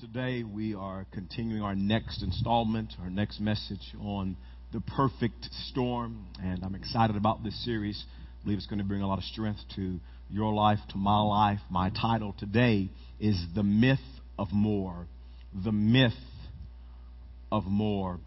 today we are continuing our next installment, our next message on the perfect storm. And I'm excited about this series. I believe it's going to bring a lot of strength to your life, to my life. My title today is The Myth of More. The Myth of More.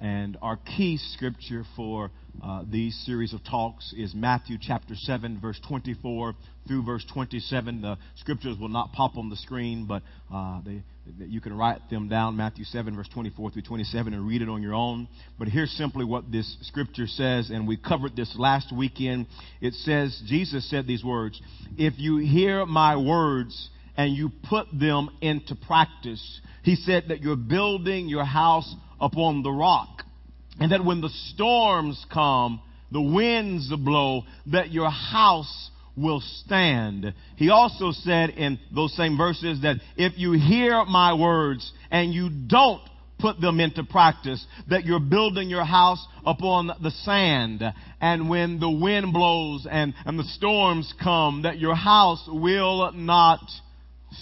And our key scripture for uh, these series of talks is Matthew chapter 7, verse 24 through verse 27. The scriptures will not pop on the screen, but uh, they, you can write them down, Matthew 7, verse 24 through 27, and read it on your own. But here's simply what this scripture says, and we covered this last weekend. It says, Jesus said these words, If you hear my words and you put them into practice, he said that you're building your house upon the rock. And that when the storms come, the winds blow, that your house will stand. He also said in those same verses that if you hear my words and you don't put them into practice, that you're building your house upon the sand. And when the wind blows and, and the storms come, that your house will not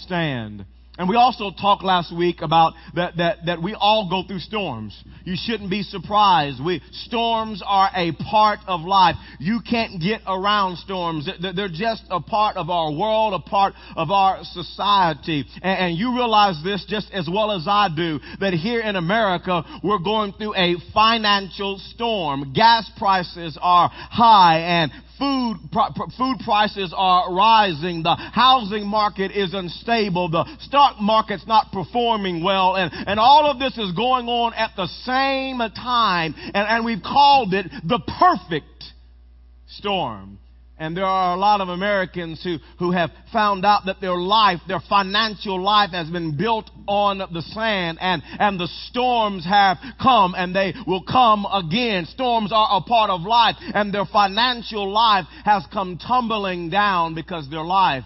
stand. And we also talked last week about that, that, that we all go through storms. You shouldn't be surprised. We, storms are a part of life. You can't get around storms. They're just a part of our world, a part of our society. And, and you realize this just as well as I do, that here in America, we're going through a financial storm. Gas prices are high and food, food prices are rising. The housing market is unstable. The stock market's not performing well. And, and all of this is going on at the same time. And, and we've called it the perfect storm. And there are a lot of Americans who, who have found out that their life, their financial life has been built on the sand and, and the storms have come and they will come again. Storms are a part of life and their financial life has come tumbling down because their life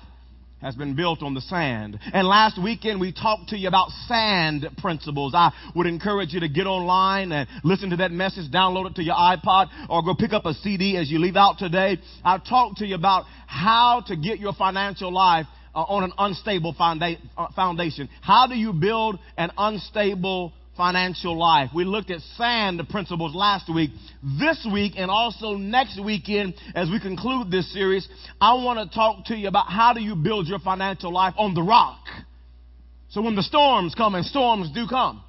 has been built on the sand. And last weekend we talked to you about sand principles. I would encourage you to get online and listen to that message, download it to your iPod, or go pick up a CD as you leave out today. I talked to you about how to get your financial life uh, on an unstable uh, foundation. How do you build an unstable financial life. We looked at sand principles last week. This week and also next weekend, as we conclude this series, I want to talk to you about how do you build your financial life on the rock. So when the storms come, and storms do come,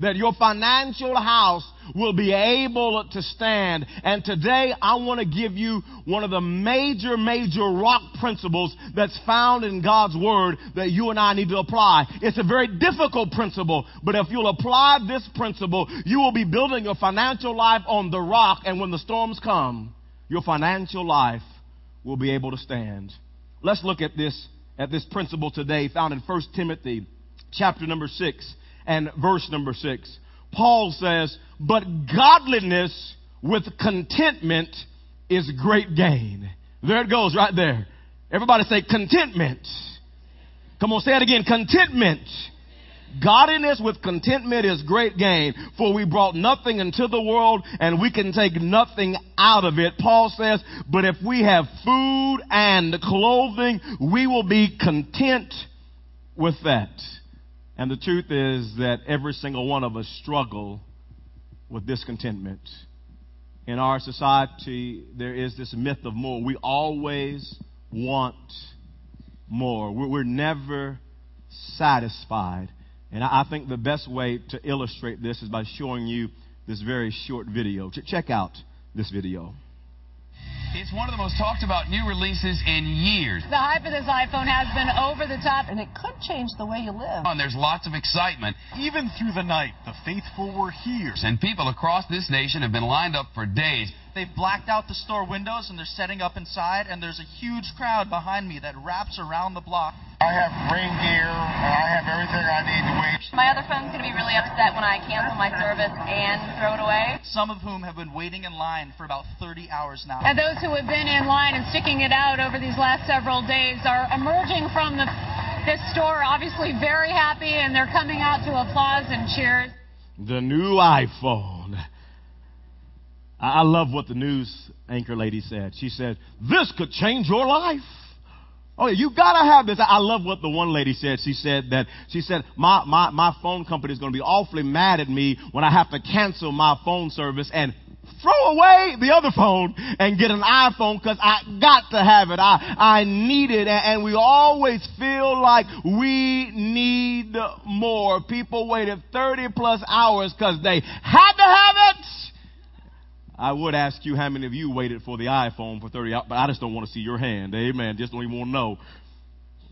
that your financial house will be able to stand. And today I want to give you one of the major, major rock principles that's found in God's Word that you and I need to apply. It's a very difficult principle, but if you'll apply this principle, you will be building your financial life on the rock. And when the storms come, your financial life will be able to stand. Let's look at this, at this principle today found in 1 Timothy chapter number 6 and verse number six. Paul says, but godliness with contentment is great gain. There it goes right there. Everybody say contentment. Come on, say it again. Contentment. Godliness with contentment is great gain, for we brought nothing into the world and we can take nothing out of it. Paul says, but if we have food and clothing, we will be content with that. And the truth is that every single one of us struggle with discontentment. In our society, there is this myth of more. We always want more. We're never satisfied. And I think the best way to illustrate this is by showing you this very short video. Check out this video. It's one of the most talked about new releases in years. The hype of this iPhone has been over the top, and it could change the way you live. And there's lots of excitement. Even through the night, the faithful were here. And people across this nation have been lined up for days. They've blacked out the store windows and they're setting up inside, and there's a huge crowd behind me that wraps around the block. I have rain gear, and I have everything I need to wait. My other phone's going to be really upset when I cancel my service and throw it away. Some of whom have been waiting in line for about 30 hours now. And those who have been in line and sticking it out over these last several days are emerging from the, this store obviously very happy, and they're coming out to applause and cheers. The new iPhone. I love what the news anchor lady said. She said, This could change your life. Oh, you gotta have this. I love what the one lady said. She said that, she said, my, my, my phone company is gonna be awfully mad at me when I have to cancel my phone service and throw away the other phone and get an iPhone because I got to have it. I, I need it. And we always feel like we need more. People waited 30 plus hours because they had to have it. I would ask you how many of you waited for the iPhone for 30 hours, but I just don't want to see your hand. Amen. Just don't even want to know.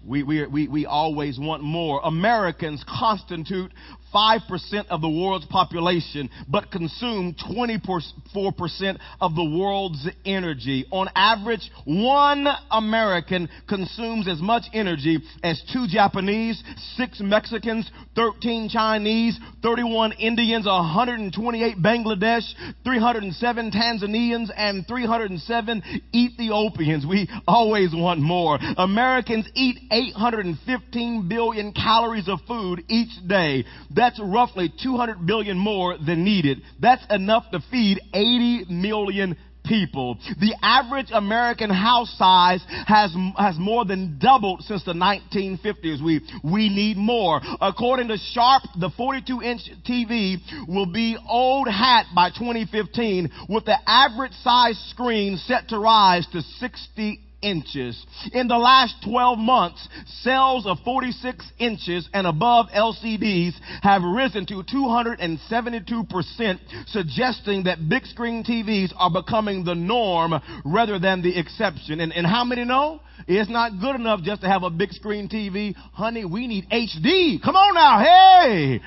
We, we, we, we always want more. Americans constitute 5% of the world's population, but consume 24% of the world's energy. On average, one American consumes as much energy as two Japanese, six Mexicans, 13 Chinese, 31 Indians, 128 Bangladesh, 307 Tanzanians, and 307 Ethiopians. We always want more. Americans eat 815 billion calories of food each day. That's roughly 200 billion more than needed. That's enough to feed 80 million people. The average American house size has, has more than doubled since the 1950s. We, we need more. According to Sharp, the 42 inch TV will be old hat by 2015 with the average size screen set to rise to 60 inches. In the last 12 months, sales of 46 inches and above LCDs have risen to 272%, suggesting that big screen TVs are becoming the norm rather than the exception. And, and how many know? It's not good enough just to have a big screen TV. Honey, we need HD. Come on now. Hey.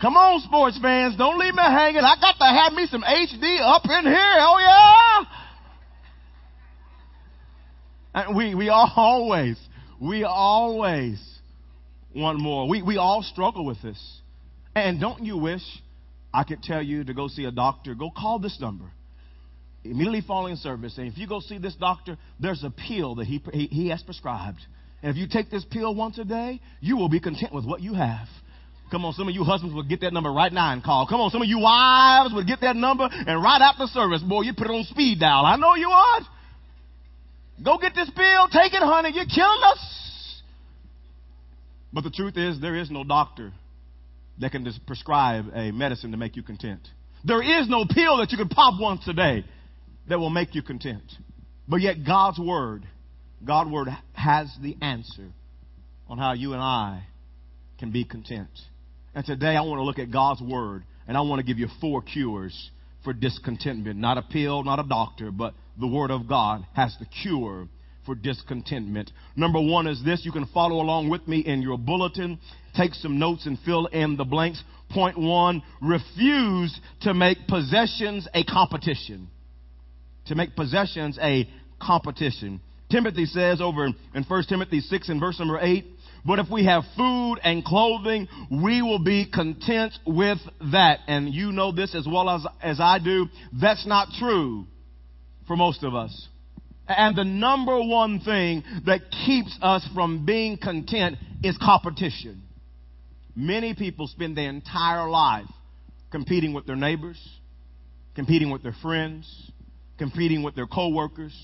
Come on, sports fans. Don't leave me hanging. I got to have me some HD up in here. Oh, yeah. And we, we always, we always want more. We, we all struggle with this. And don't you wish I could tell you to go see a doctor? Go call this number. Immediately following service. And if you go see this doctor, there's a pill that he, he, he has prescribed. And if you take this pill once a day, you will be content with what you have. Come on, some of you husbands would get that number right now and call. Come on, some of you wives would get that number and right after service, boy, you put it on speed dial. I know you would. Go get this pill, take it, honey. You're killing us. But the truth is, there is no doctor that can just prescribe a medicine to make you content. There is no pill that you can pop once a day that will make you content. But yet, God's Word, God's Word has the answer on how you and I can be content. And today, I want to look at God's Word, and I want to give you four cures for discontentment. Not a pill, not a doctor, but the Word of God has the cure for discontentment. Number one is this. You can follow along with me in your bulletin. Take some notes and fill in the blanks. Point one, refuse to make possessions a competition. To make possessions a competition. Timothy says over in 1 Timothy 6 and verse number 8, but if we have food and clothing, we will be content with that. And you know this as well as, as I do. That's not true for most of us. And the number one thing that keeps us from being content is competition. Many people spend their entire life competing with their neighbors, competing with their friends, competing with their coworkers,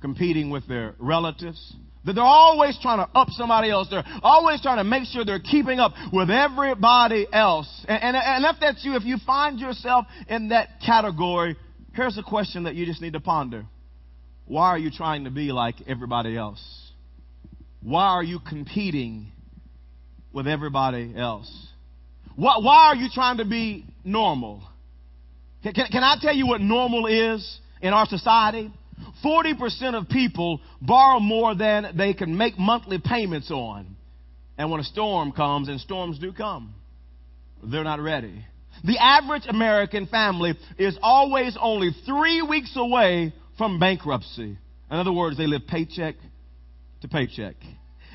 competing with their relatives. That they're always trying to up somebody else. They're always trying to make sure they're keeping up with everybody else. And, and, and if that's you, if you find yourself in that category, here's a question that you just need to ponder. Why are you trying to be like everybody else? Why are you competing with everybody else? Why, why are you trying to be normal? Can, can, can I tell you what normal is in our society? 40% of people borrow more than they can make monthly payments on. And when a storm comes, and storms do come, they're not ready. The average American family is always only three weeks away from bankruptcy. In other words, they live paycheck to paycheck.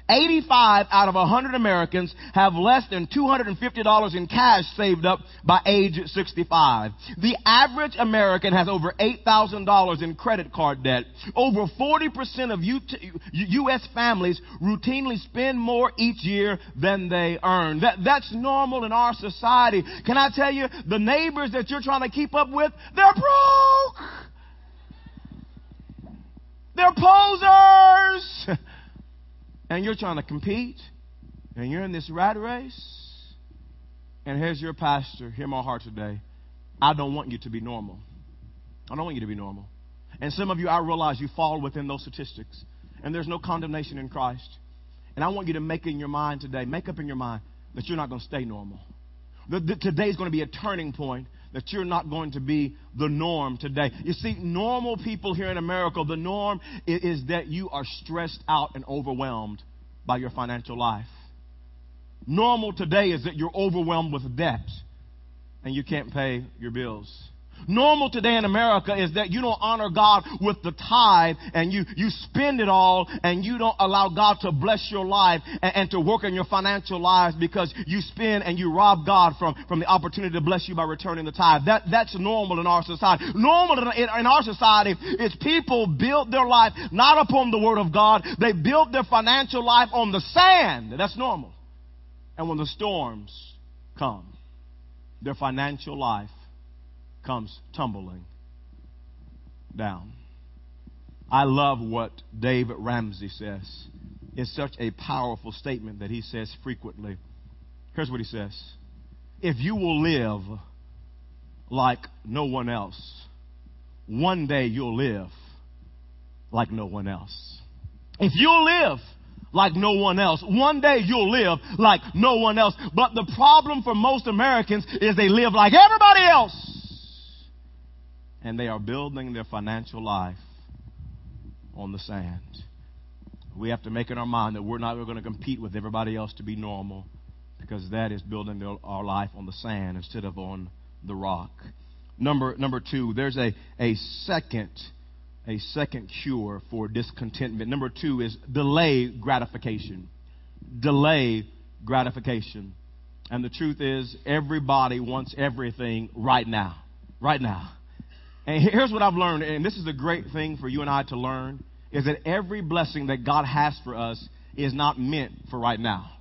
85 out of 100 Americans have less than $250 in cash saved up by age 65. The average American has over $8,000 in credit card debt. Over 40% of U.S. families routinely spend more each year than they earn. That, that's normal in our society. Can I tell you, the neighbors that you're trying to keep up with, they're broke! They're posers! and you're trying to compete, and you're in this rat race, and here's your pastor, hear my heart today. I don't want you to be normal. I don't want you to be normal. And some of you, I realize you fall within those statistics. And there's no condemnation in Christ. And I want you to make in your mind today, make up in your mind that you're not going to stay normal. The, the, today's going to be a turning point that you're not going to be the norm today. You see, normal people here in America, the norm is, that you are stressed out and overwhelmed by your financial life. Normal today is that you're overwhelmed with debt and you can't pay your bills. Normal today in America is that you don't honor God with the tithe and you, you spend it all and you don't allow God to bless your life and, and, to work in your financial lives because you spend and you rob God from, from the opportunity to bless you by returning the tithe. That, that's normal in our society. Normal in, in, our society is people build their life not upon the Word of God. They build their financial life on the sand. That's normal. And when the storms come, their financial life comes tumbling down. I love what David Ramsey says. It's such a powerful statement that he says frequently. Here's what he says If you will live like no one else, one day you'll live like no one else. If you'll live like no one else. One day you'll live like no one else. But the problem for most Americans is they live like everybody else. And they are building their financial life on the sand. We have to make in our mind that we're not going to compete with everybody else to be normal because that is building our life on the sand instead of on the rock. Number, number two, there's a, a second a second cure for discontentment. Number two is delay gratification. Delay gratification. And the truth is, everybody wants everything right now. Right now. And here's what I've learned, and this is a great thing for you and I to learn, is that every blessing that God has for us is not meant for right now.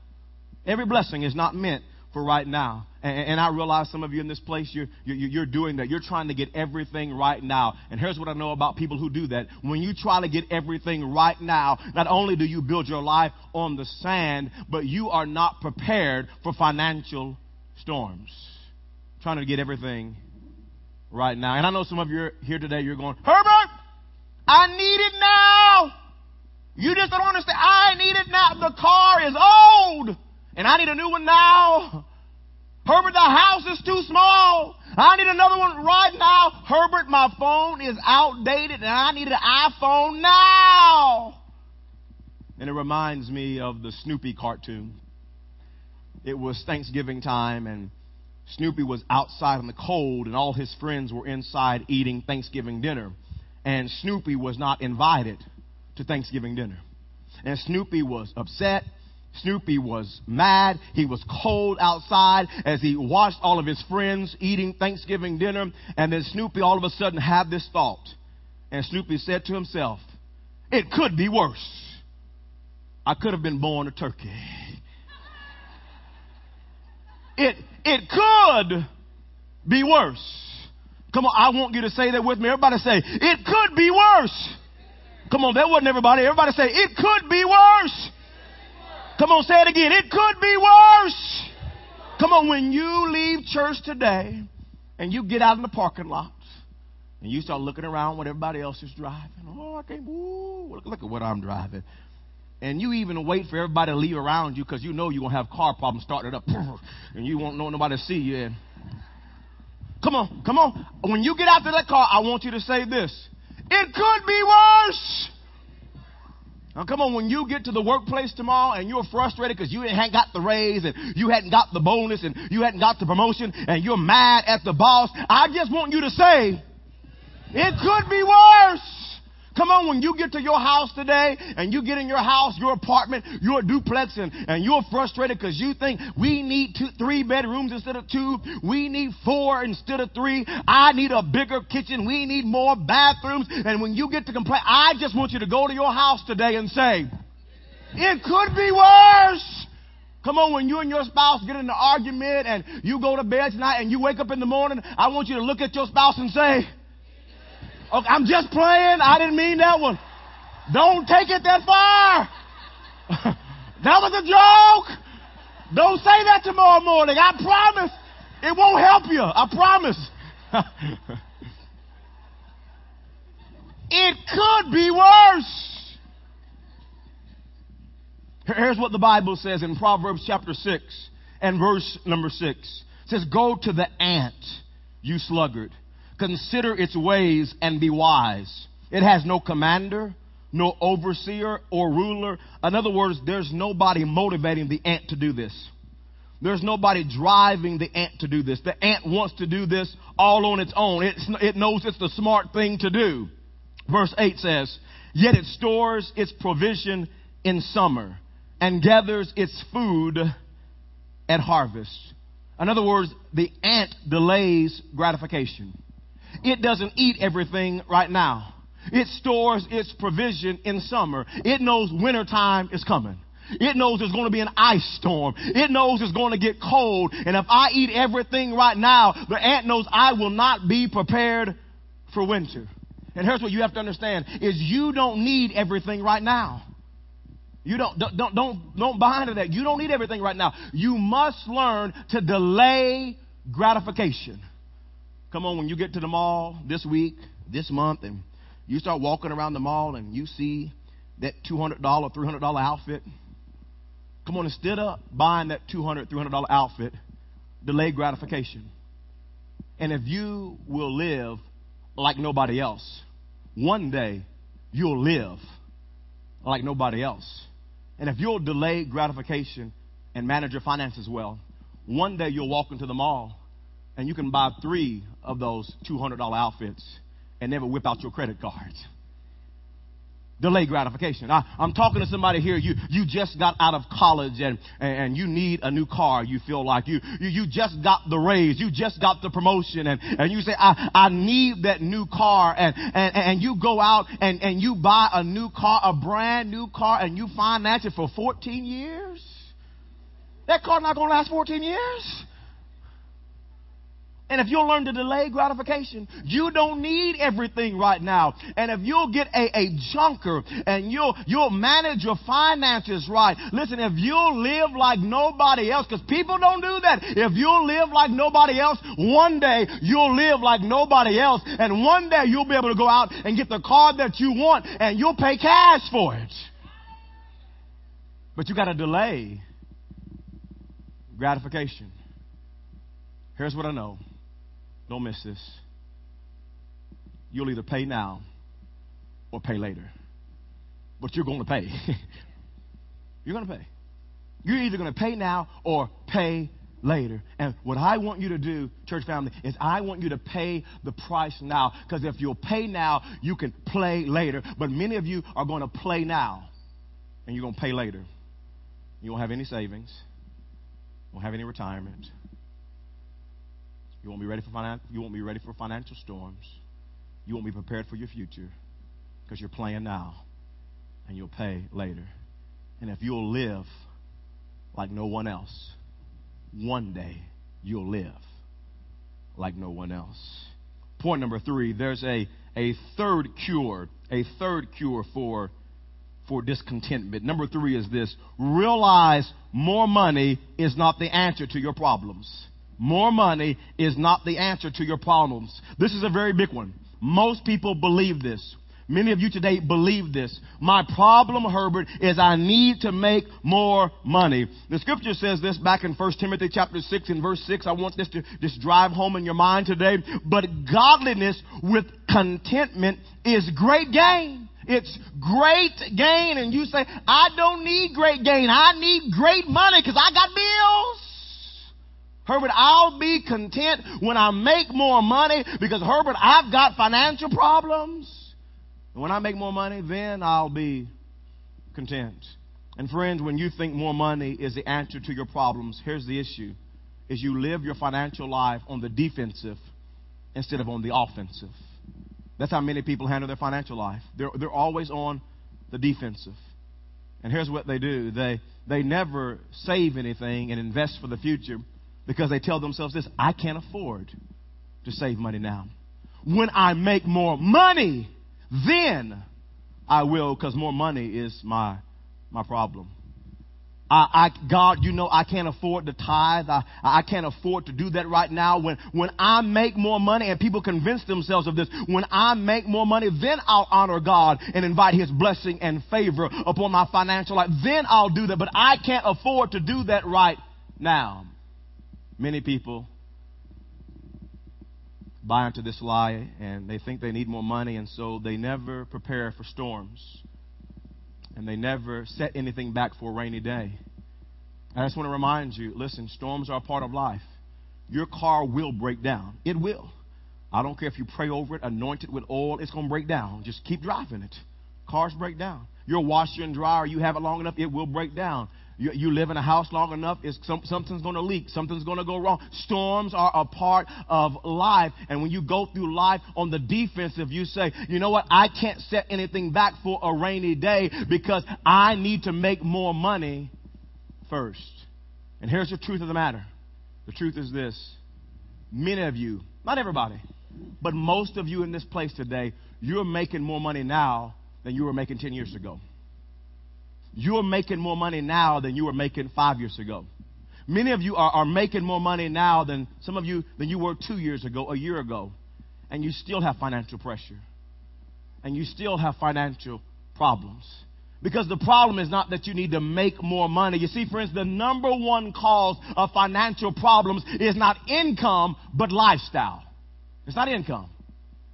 Every blessing is not meant for right now. And, and I realize some of you in this place, you're, you're, you're doing that. You're trying to get everything right now. And here's what I know about people who do that. When you try to get everything right now, not only do you build your life on the sand, but you are not prepared for financial storms. Trying to get everything right now. And I know some of you are here today, you're going, Herbert, I need it now. You just don't understand. I need it now. The car is old and I need a new one now. Herbert, the house is too small. I need another one right now. Herbert, my phone is outdated and I need an iPhone now. And it reminds me of the Snoopy cartoon. It was Thanksgiving time and Snoopy was outside in the cold and all his friends were inside eating Thanksgiving dinner. And Snoopy was not invited to Thanksgiving dinner. And Snoopy was upset Snoopy was mad. He was cold outside as he watched all of his friends eating Thanksgiving dinner. And then Snoopy all of a sudden had this thought. And Snoopy said to himself, It could be worse. I could have been born a turkey. It, it could be worse. Come on, I want you to say that with me. Everybody say, It could be worse. Come on, that wasn't everybody. Everybody say, It could be worse. Come on, say it again. It could be worse. Come on, when you leave church today and you get out in the parking lot and you start looking around what everybody else is driving. Oh, I can't, ooh, look, look at what I'm driving. And you even wait for everybody to leave around you because you know you're going to have car problems starting it up and you won't know nobody to see you. Come on, come on. When you get out to that car, I want you to say this. It could be worse. Now, come on, when you get to the workplace tomorrow and you're frustrated because you hadn't got the raise and you hadn't got the bonus and you hadn't got the promotion and you're mad at the boss, I just want you to say, it could be worse. Come on, when you get to your house today and you get in your house, your apartment, your duplex, and, and you're frustrated because you think we need two, three bedrooms instead of two. We need four instead of three. I need a bigger kitchen. We need more bathrooms. And when you get to complain, I just want you to go to your house today and say, it could be worse. Come on, when you and your spouse get in an argument and you go to bed tonight and you wake up in the morning, I want you to look at your spouse and say, Okay, I'm just playing. I didn't mean that one. Don't take it that far. that was a joke. Don't say that tomorrow morning. I promise it won't help you. I promise. it could be worse. Here's what the Bible says in Proverbs chapter 6 and verse number 6. It says, Go to the ant, you sluggard. Consider its ways and be wise. It has no commander, no overseer or ruler. In other words, there's nobody motivating the ant to do this. There's nobody driving the ant to do this. The ant wants to do this all on its own. It's, it knows it's the smart thing to do. Verse 8 says, Yet it stores its provision in summer and gathers its food at harvest. In other words, the ant delays gratification. It doesn't eat everything right now. It stores its provision in summer. It knows wintertime is coming. It knows there's going to be an ice storm. It knows it's going to get cold. And if I eat everything right now, the ant knows I will not be prepared for winter. And here's what you have to understand is you don't need everything right now. You don't, don't, don't, don't buy into that. You don't need everything right now. You must learn to delay gratification. Come on, when you get to the mall this week, this month, and you start walking around the mall and you see that $200, $300 outfit, come on, instead of buying that $200, $300 outfit, delay gratification. And if you will live like nobody else, one day you'll live like nobody else. And if you'll delay gratification and manage your finances well, one day you'll walk into the mall and you can buy three of those $200 outfits and never whip out your credit cards. Delay gratification. I, am talking to somebody here. You, you just got out of college and, and you need a new car. You feel like you, you, you just got the raise. You just got the promotion and, and you say, I, I need that new car. And, and, and you go out and, and you buy a new car, a brand new car and you finance it for 14 years. That car's not going to last 14 years. And if you'll learn to delay gratification, you don't need everything right now. And if you'll get a, a junker and you'll, you'll manage your finances right, listen, if you'll live like nobody else, because people don't do that. If you'll live like nobody else, one day you'll live like nobody else. And one day you'll be able to go out and get the car that you want and you'll pay cash for it. But you got to delay gratification. Here's what I know. Don't miss this. You'll either pay now or pay later. But you're going to pay. you're going to pay. You're either going to pay now or pay later. And what I want you to do, church family, is I want you to pay the price now. Because if you'll pay now, you can play later. But many of you are going to play now and you're going to pay later. You won't have any savings, you won't have any retirement. You won't be ready for finan- you won't be ready for financial storms. You won't be prepared for your future because you're playing now and you'll pay later. And if you'll live like no one else, one day you'll live like no one else. Point number three, there's a, a third cure, a third cure for, for discontentment. Number three is this realize more money is not the answer to your problems. More money is not the answer to your problems. This is a very big one. Most people believe this. Many of you today believe this. My problem, Herbert, is I need to make more money. The scripture says this back in 1 Timothy chapter 6 and verse 6. I want this to just drive home in your mind today. But godliness with contentment is great gain. It's great gain. And you say, I don't need great gain. I need great money because I got bills. Herbert, I'll be content when I make more money because Herbert, I've got financial problems. And when I make more money, then I'll be content. And friends, when you think more money is the answer to your problems, here's the issue. Is you live your financial life on the defensive instead of on the offensive. That's how many people handle their financial life. They're, they're always on the defensive. And here's what they do. They, they never save anything and invest for the future because they tell themselves this I can't afford to save money now. When I make more money, then I will, because more money is my, my problem. I, I, God, you know, I can't afford to tithe. I, I can't afford to do that right now. When, when I make more money and people convince themselves of this, when I make more money, then I'll honor God and invite His blessing and favor upon my financial life. Then I'll do that. But I can't afford to do that right now. Many people buy into this lie and they think they need more money and so they never prepare for storms and they never set anything back for a rainy day. I just want to remind you listen, storms are a part of life. Your car will break down. It will. I don't care if you pray over it, anoint it with oil, it's going to break down. Just keep driving it. Cars break down. Your washer and dryer, you have it long enough, it will break down. You, you live in a house long enough, it's some, something's going to leak, something's going to go wrong. Storms are a part of life. And when you go through life on the defensive, you say, you know what, I can't set anything back for a rainy day because I need to make more money first. And here's the truth of the matter the truth is this many of you, not everybody, but most of you in this place today, you're making more money now than you were making 10 years ago you're making more money now than you were making five years ago. Many of you are, are making more money now than some of you than you were two years ago, a year ago. And you still have financial pressure. And you still have financial problems. Because the problem is not that you need to make more money. You see, friends, the number one cause of financial problems is not income, but lifestyle. It's not income.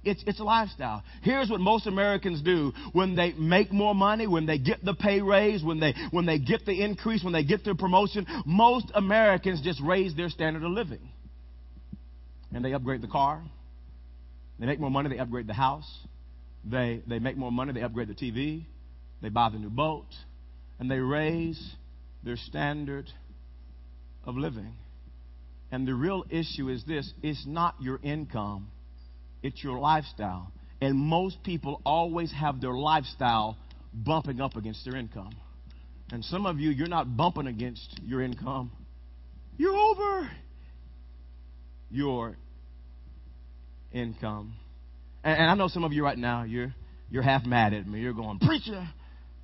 It's, it's a lifestyle. Here's what most Americans do when they make more money, when they get the pay raise, when they, when they get the increase, when they get the promotion. Most Americans just raise their standard of living. And they upgrade the car. They make more money, they upgrade the house. They, they make more money, they upgrade the TV. They buy the new boat. And they raise their standard of living. And the real issue is this it's not your income it's your lifestyle. And most people always have their lifestyle bumping up against their income. And some of you, you're not bumping against your income. You're over your income. And, and I know some of you right now, you're, you're half mad at me. You're going, Preacher,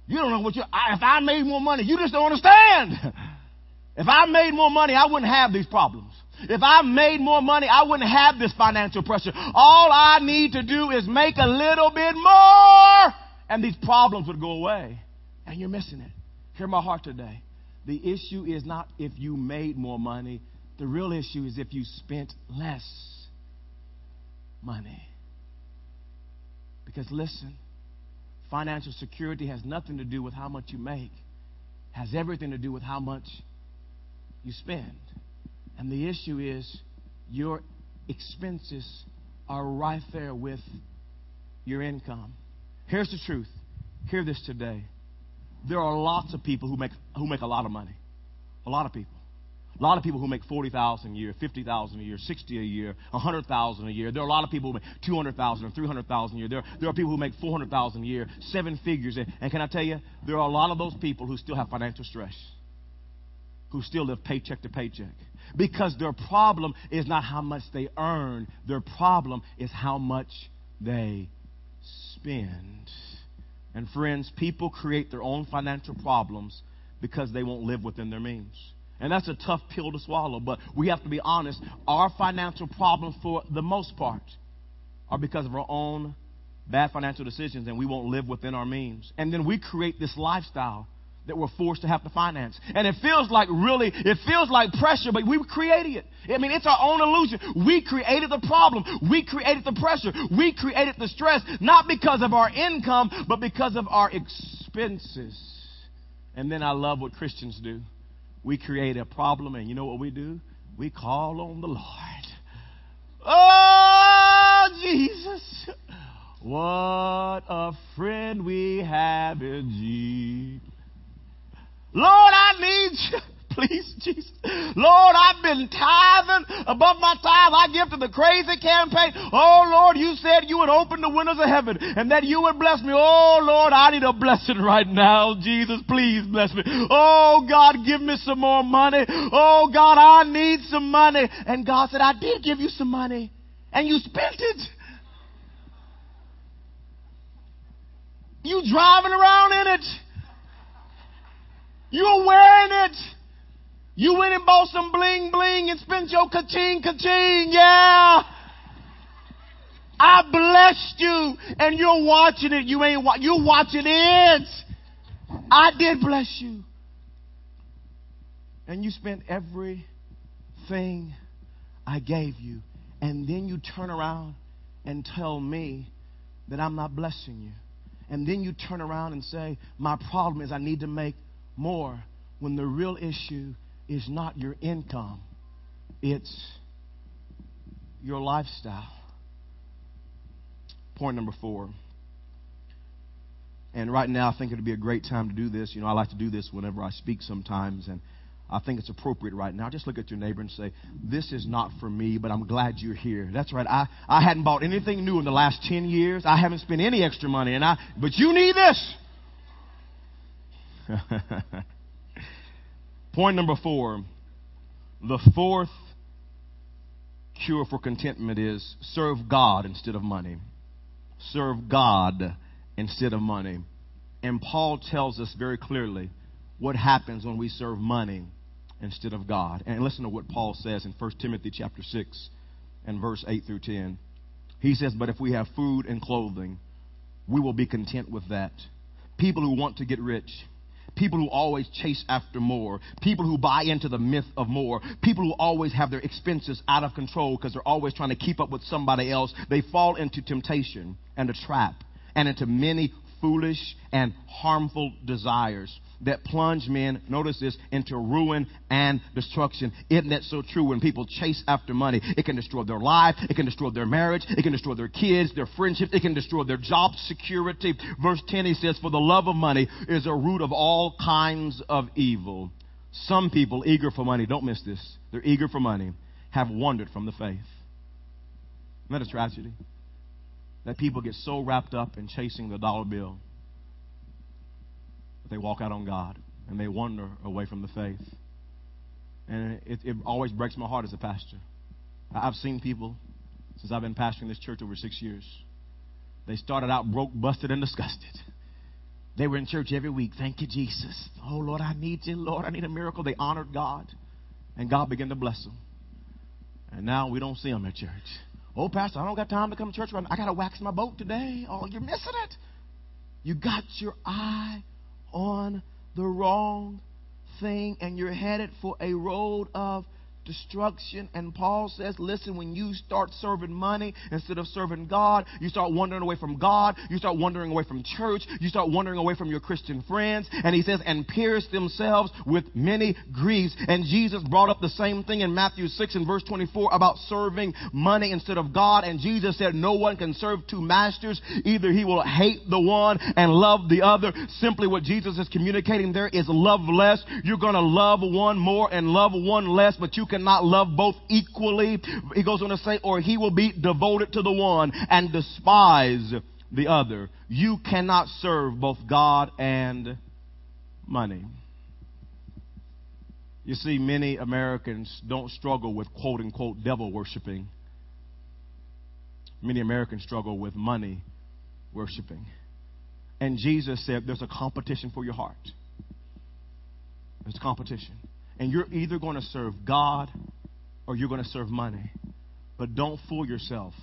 you don't know what you If I made more money, you just don't understand. If I made more money, I wouldn't have these problems. If I made more money, I wouldn't have this financial pressure. All I need to do is make a little bit more, and these problems would go away. And you're missing it. Hear my heart today. The issue is not if you made more money, the real issue is if you spent less money. Because listen, financial security has nothing to do with how much you make, it has everything to do with how much you spend. And the issue is your expenses are right there with your income. Here's the truth. Hear this today. There are lots of people who make who make a lot of money. A lot of people. A lot of people who make 40,000 a year, 50,000 a year, 60 a year, 100,000 a year. There are a lot of people who make 200,000 or 300,000 a year. There, there are people who make 400,000 a year, seven figures. And, and can I tell you, there are a lot of those people who still have financial stress, who still live paycheck to paycheck. Because their problem is not how much they earn, their problem is how much they spend. And friends, people create their own financial problems because they won't live within their means. And that's a tough pill to swallow, but we have to be honest. Our financial problems, for the most part, are because of our own bad financial decisions, and we won't live within our means. And then we create this lifestyle that we're forced to have to finance. And it feels like really, it feels like pressure, but we created it. I mean, it's our own illusion. We created the problem. We created the pressure. We created the stress, not because of our income, but because of our expenses. And then I love what Christians do. We create a problem, and you know what we do? We call on the Lord. Oh, Jesus. What a friend we have in Jesus. Lord, I need you. Please, Jesus. Lord, I've been tithing above my tithe. I give to the crazy campaign. Oh, Lord, you said you would open the windows of heaven and that you would bless me. Oh, Lord, I need a blessing right now. Jesus, please bless me. Oh, God, give me some more money. Oh, God, I need some money. And God said, I did give you some money and you spent it. You driving around in it. You're wearing it. You went and bought some bling bling and spent your ka-ching, ka-ching. Yeah. I blessed you and you're watching it. You ain't, wa- you're watching it. I did bless you. And you spent everything I gave you. And then you turn around and tell me that I'm not blessing you. And then you turn around and say, My problem is I need to make more. When the real issue is not your income, it's your lifestyle. Point number four. And right now, I think it would be a great time to do this. You know, I like to do this whenever I speak sometimes. And I think it's appropriate right now. Just look at your neighbor and say, This is not for me, but I'm glad you're here. That's right. I, I hadn't bought anything new in the last 10 years. I haven't spent any extra money, and I, but you need this. Point number four. The fourth cure for contentment is serve God instead of money. Serve God instead of money. And Paul tells us very clearly what happens when we serve money instead of God. And listen to what Paul says in 1 Timothy chapter 6 and verse 8 through 10. He says, But if we have food and clothing, we will be content with that. People who want to get rich, people who always chase after more, people who buy into the myth of more, people who always have their expenses out of control because they're always trying to keep up with somebody else, they fall into temptation and a trap and into many foolish and harmful desires that plunge men, notice this, into ruin and destruction. Isn't that so true? When people chase after money, it can destroy their life, it can destroy their marriage, it can destroy their kids, their friendships, it can destroy their job security. Verse 10 he says, For the love of money is a root of all kinds of evil. Some people eager for money, don't miss this, they're eager for money, have wandered from the faith. Isn't that a tragedy? That people get so wrapped up in chasing the dollar bill that they walk out on God and they wander away from the faith. And it, it always breaks my heart as a pastor. I've seen people since I've been pastoring this church over six years. They started out broke, busted, and disgusted. They were in church every week. Thank you, Jesus. Oh, Lord, I need you. Lord, I need a miracle. They honored God, and God began to bless them. And now we don't see them at church. Oh, Pastor, I don't got time to come to church. I got to wax my boat today. Oh, you're missing it. You got your eye on the wrong thing and you're headed for a road of destruction. And Paul says, listen, when you start serving money instead of serving God, you start wandering away from God, you start wandering away from church, you start wandering away from your Christian friends. And he says, and pierce themselves with many griefs. And Jesus brought up the same thing in Matthew 6 and verse 24 about serving money instead of God. And Jesus said, no one can serve two masters. Either he will hate the one and love the other. Simply what Jesus is communicating there is love less. You're going to love one more and love one less, but you can cannot love both equally. He goes on to say, or he will be devoted to the one and despise the other. You cannot serve both God and money. You see, many Americans don't struggle with quote unquote devil worshiping. Many Americans struggle with money worshiping. And Jesus said there's a competition for your heart. There's competition. And you're either going to serve God or you're going to serve money. But don't fool yourself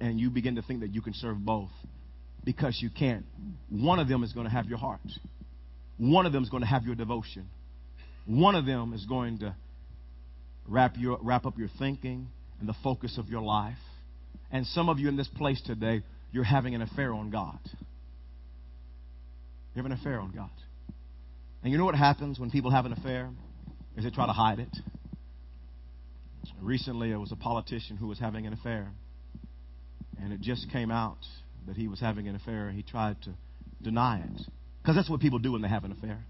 and you begin to think that you can serve both because you can't. One of them is going to have your heart, one of them is going to have your devotion, one of them is going to wrap, your, wrap up your thinking and the focus of your life. And some of you in this place today, you're having an affair on God. You have an affair on God. And you know what happens when people have an affair? Is they try to hide it. Recently, it was a politician who was having an affair. And it just came out that he was having an affair, and he tried to deny it. Because that's what people do when they have an affair.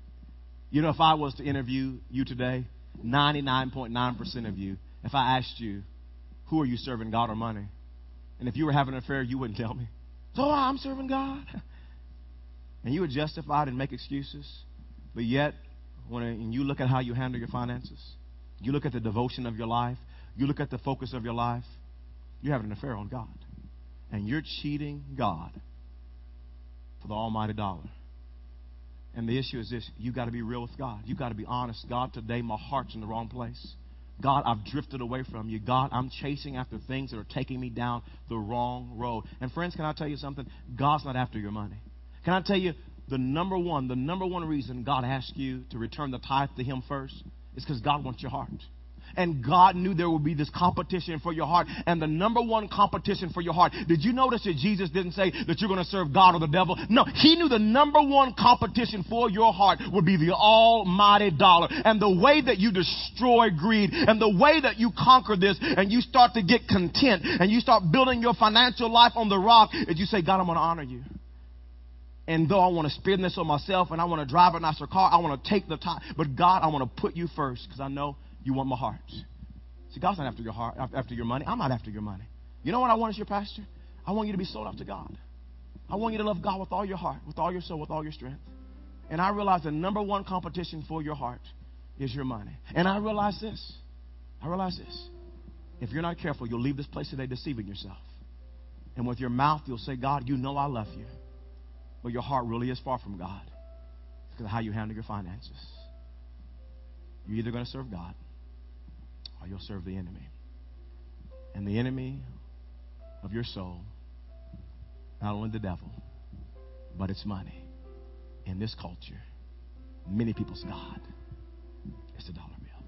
You know, if I was to interview you today, 99.9% of you, if I asked you, who are you serving, God or money? And if you were having an affair, you wouldn't tell me. So oh, I'm serving God. And you would justify it and make excuses. But yet, when you look at how you handle your finances, you look at the devotion of your life, you look at the focus of your life, you're having an affair on God. And you're cheating God for the almighty dollar. And the issue is this you got to be real with God. You got to be honest. God, today my heart's in the wrong place. God, I've drifted away from you. God, I'm chasing after things that are taking me down the wrong road. And friends, can I tell you something? God's not after your money. Can I tell you the number one, the number one reason God asks you to return the tithe to Him first is because God wants your heart. And God knew there would be this competition for your heart. And the number one competition for your heart. Did you notice that Jesus didn't say that you're going to serve God or the devil? No, He knew the number one competition for your heart would be the almighty dollar. And the way that you destroy greed and the way that you conquer this and you start to get content and you start building your financial life on the rock is you say, God, I'm going to honor you. And though I want to spend this on myself and I want to drive a nicer car, I want to take the time. But God, I want to put you first because I know you want my heart. See, God's not after your heart, after your money. I'm not after your money. You know what I want as your pastor? I want you to be sold out to God. I want you to love God with all your heart, with all your soul, with all your strength. And I realize the number one competition for your heart is your money. And I realize this. I realize this. If you're not careful, you'll leave this place today deceiving yourself. And with your mouth, you'll say, God, you know I love you but your heart really is far from God because of how you handle your finances. You're either going to serve God or you'll serve the enemy. And the enemy of your soul, not only the devil, but it's money. In this culture, many people's God is the dollar bill.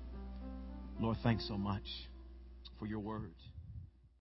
Lord, thanks so much for your words.